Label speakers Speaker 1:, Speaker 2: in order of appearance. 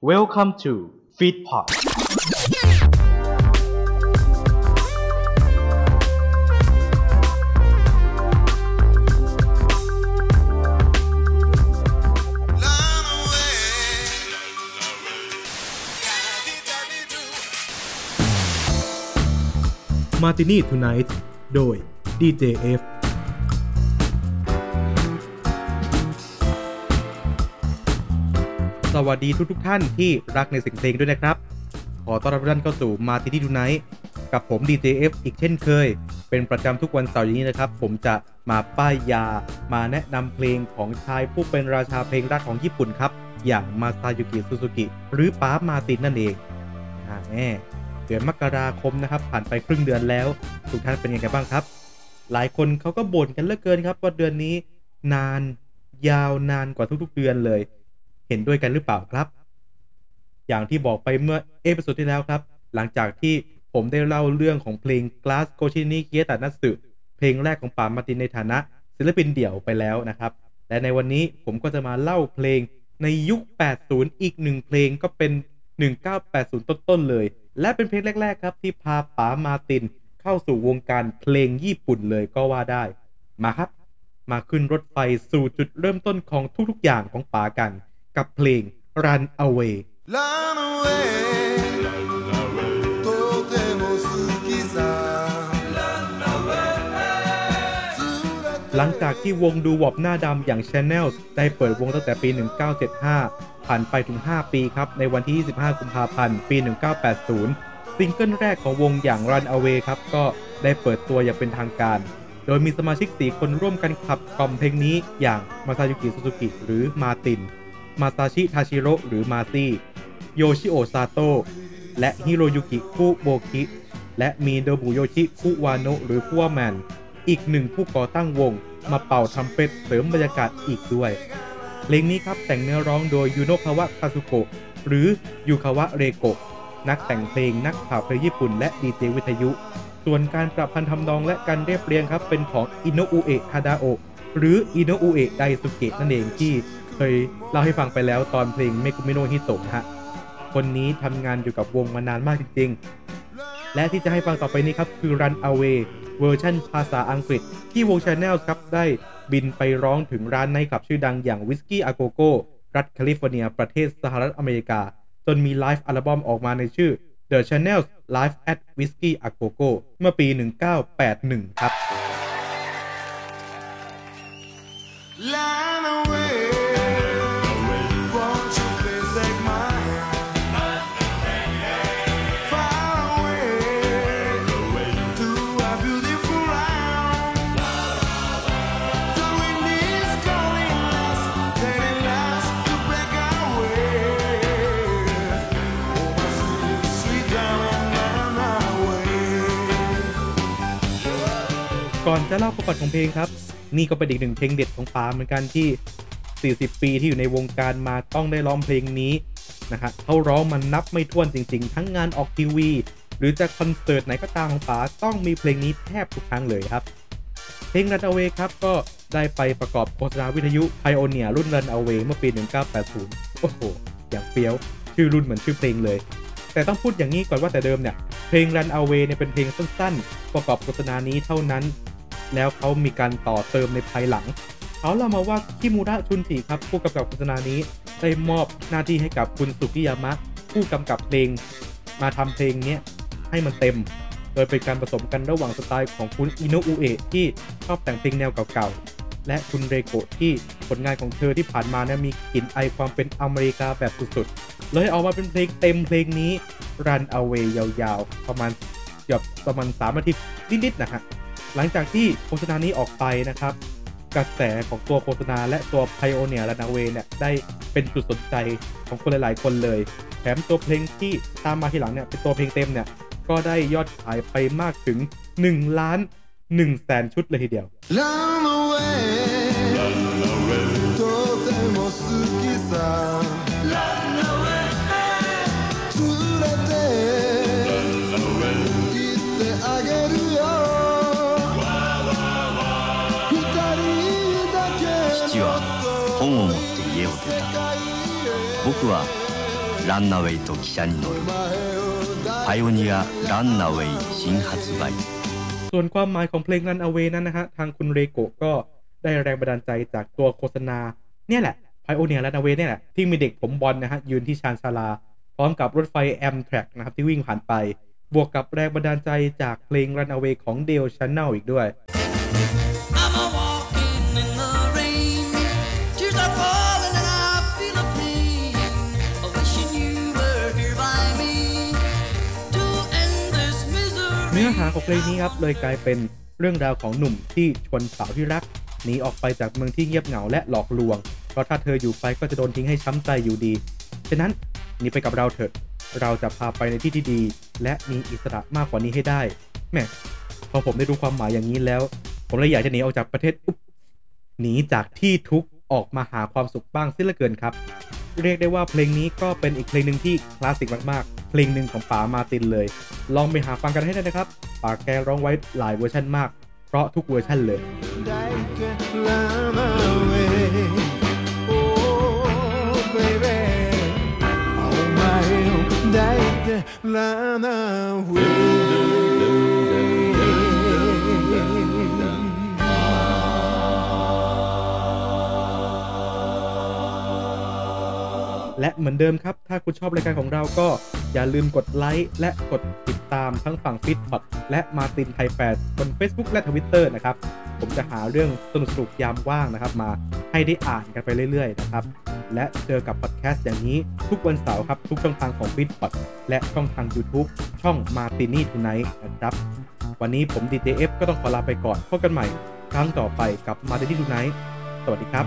Speaker 1: Welcome to Feedpot
Speaker 2: มาตินี่ทูไนท์โดย DJF สวัสดีทุกทุกท่านที่รักในเสียงเพลงด้วยนะครับ ขอต้อนรับทุกท่านเข้าสู่มาตินี่ทูไนท์กับผม DJF อีกเช่นเคย เป็นประจำทุกวันเสาร์อย่างนี้นะครับ ผมจะมาป้ายยา มาแนะนำเพลงของชายผู้เป็นราชาเพลงรักของญี่ปุ่นครับ อย่างมาซาโยกิซูซูกิหรือป้ามาตินนั่นเองอ่าแน่เดือนมกราคมนะครับ ผ่านไปครึ่งเดือนแล้ว ทุกท่านเป็นยังไงบ้างครับ หลายคนเขาก็บ่นกันเหลือเกินครับว่าเดือนนี้นานยาวนานกว่าทุกๆเดือนเลย เห็นด้วยกันหรือเปล่าครับ อย่างที่บอกไปเมื่อ episode ที่แล้วครับ หลังจากที่ผมได้เล่าเรื่องของเพลง ガラス越しに消えた夏 เพลงแรกของป๋ามาตินในฐานะ ศิลปินเดี่ยวไปแล้วนะครับ และในวันนี้ผมก็จะมาเล่าเพลงในยุค 80 อีกหนึ่งเพลงก็เป็น 1980 ต้นๆเลย และเป็นเพลงแรก ๆ ครับ ที่พาป๋ามาตินเข้าสู่วงการเพลงญี่ปุ่นเลยก็ว่าได้ มาครับ มาขึ้นรถไฟสู่จุดเริ่มต้นของทุกๆอย่างของป๋ากันับเพลง Run Away
Speaker 3: Run Away
Speaker 2: หลังจากที่วงดูวอบหน้าดำอย่าง Channels ได้เปิดวงตั้งแต่ปี 1975 ผ่านไปถึง 5 ปีครับ ในวันที่ 25 กุมภาพันธ์ ปี 1980 ซิงเกิลแรกของวงอย่าง Runaway ครับ ก็ได้เปิดตัวอย่างเป็นทางการ โดยมีสมาชิก 4 คนร่วมกันขับกล่อมเพลงนี้อย่างมาซาโยกิซูซูกิหรือมาติน มาซาชิทาชิโร่หรือมาซี่โยชิโอซาโตะและฮิโรยุกิคุโบคิ และมีโนบุโยชิคุวาโนะหรือคุวาแมน อีกหนึ่งผู้ก่อตั้งวง มาเป่าทรัมเป็ตเสริมบรรยากาศอีกด้วย เพลงนี้ครับแต่งเนื้อร้องโดยยูโนะคาวะคาซุโกะหรือยูคาวะเรโกะนักแต่งเพลงนักข่าวเพลงญี่ปุ่นและดีเจวิทยุ ส่วนการประพันธ์ทำนองและการเรียบเรียงครับเป็นของอินโนอุเอะทาดาโอะหรืออินโนอุเอะไดสุเกะนั่นเองที่ เคยเล่าให้ฟังไปแล้วตอนเพลงめぐみの人 ฮะ คนนี้ทำงานอยู่กับวงมานานมากจริงๆ และที่จะให้ฟังต่อไปนี้ครับ คือ Runaway เวอร์ชันภาษาอังกฤษ ที่วง Chanels ครับได้บินไปร้องถึงร้านไนท์คลับชื่อดังอย่าง Whiskey a Go Go รัฐแคลิฟอร์เนีย ประเทศสหรัฐอเมริกา จนมีไลฟ์อัลบั้มออกมาในชื่อ The Channel Live at Whiskey a Go Go เมื่อปี 1981 ครับ ก่อนจะเล่าประวัติของเพลงครับ นี่ก็เป็นอีกหนึ่งเพลงเด็ดของปาเหมือนกันที่ 40 ปีที่อยู่ในวงการมาต้องได้ร้องเพลงนี้นะฮะเขาร้องมันนับไม่ถ้วนจริง ๆ ทั้งงานออกทีวี หรือจะคอนเสิร์ตไหนก็ตามของป๋าต้องมีเพลงนี้แทบทุกครั้งเลยครับ เพลง Run Away ครับก็ได้ไปประกอบโฆษณาวิทยุ Pioneer รุ่น Run Away เมื่อปี 1980 โอ้โห อย่างเฟี้ยว ชื่อรุ่นเหมือนชื่อเพลงเลย แต่ต้องพูดอย่างนี้ก่อนว่าแต่เดิมเนี่ย เพลง Run Away เนี่ยเป็นเพลงสั้นๆ ประกอบโฆษณานี้เท่านั้น แล้วเขามีการต่อเติมในภายหลัง เขาเล่ามาว่าคิมูระชุนจิครับผู้กำกับโฆษณานี้ได้มอบหน้าที่ให้กับคุณสุกิยามะผู้กำกับเพลง มาทำเพลงเนี้ยให้มันเต็ม โดยเป็นการผสมกันระหว่างสไตล์ของคุณอิโนอุเอะที่ชอบแต่งเพลงแนวเก่าๆ และคุณเรโกะที่ผลงานของเธอที่ผ่านมาเนี่ยมีกลิ่นไอความเป็นอเมริกาแบบสุดๆ เลยออกมาเป็นเพลงเต็มเพลงนี้ Run Away ยาวๆ ประมาณเกือบประมาณ3นาทีนิดๆนะฮะ หลังจากที่โฆษณานี้ออกไปนะครับ กระแสของตัวโฆษณาและตัว Pioneer Runaway เนี่ยได้เป็นจุดสนใจของคนหลาย ๆ คนเลย แถมตัวเพลงที่ตามมาทีหลังเนี่ยเป็นตัวเพลงเต็มเนี่ย ก็ได้ยอดขายไปมากถึง 1 ล้าน1แสนชุดเลยทีเดียว
Speaker 3: Run away とても好きさ
Speaker 4: 本を持って家を出た僕は ランナウェイと汽車に乗る
Speaker 3: 前を
Speaker 4: パイオニアランナウェイ新発売
Speaker 2: ส่วนความหมายของเพลง Run Away นั้นนะฮะ ทางคุณเรโกะก็ได้แรงบันดาลใจจากตัวโฆษณา เนี่ยแหละ Pioneer Run Away เนี่ยแหละ ที่มีเด็กผมบอลนะฮะ ยืนที่ชานชาลา พร้อมกับรถไฟ Amtrak นะครับ ที่วิ่งผ่านไป บวกกับแรงบันดาลใจจากเพลง Run Away ของ Dale Channel อีกด้วย
Speaker 5: I'm
Speaker 2: อหาของเพลงนี้ครับเลยกลายเป็นเรื่องราวของหนุ่มที่ชวนสาวที่รักหนีออกไปจากเมืองที่เงียบเหงาและหลอกลวง เพราะถ้าเธออยู่ไปก็จะโดนทิ้งให้ช้ำใจอยู่ดี ฉะนั้นหนีไปกับเราเถอะ เราจะพาไปในที่ที่ดี และมีอิสระมากกว่านี้ให้ได้ แม่พอผมได้รู้ความหมายอย่างนี้แล้ว ผมเลยอยากจะหนีออกจากประเทศหนีจากที่ทุกข์ออกมาหาความสุขบ้างสียเหลือเกินครับ เรียกได้ว่าเพลงนี้ก็เป็นอีกเพลงหนึ่งที่คลาสสิกมากๆ เพลงหนึ่งของป๋ามาตินเลย ลองไปหาฟังกันให้ได้นะครับป๋าแกร้องไว้หลายเวอร์ชันมาก เพราะทุกเวอร์ชันเลย
Speaker 3: ได้แต่ลานา
Speaker 2: เว เหมือนเดิมครับ ถ้าคุณชอบรายการของเราก็อย่าลืมกดไลค์และกดติดตามทั้งฝั่งฟิตพอดและมาตินไทยแฟนส์บน Facebook และ Twitter นะครับ ผมจะหาเรื่องสนุกๆยามว่างนะครับ มาให้ได้อ่านกันไปเรื่อยๆนะครับ และเจอกับพอดแคสต์อย่างนี้ทุกวันเสาร์ครับ ทุกช่องทางของฟิตพอดและช่องทาง YouTube ช่องมาตินี่ทูไนท์นะครับ วันนี้ผมดีเจเอฟก็ต้องขอลาไปก่อนพบกันใหม่ ครั้งต่อไปกับมาตินี่ทูไนท์สวัสดีครับ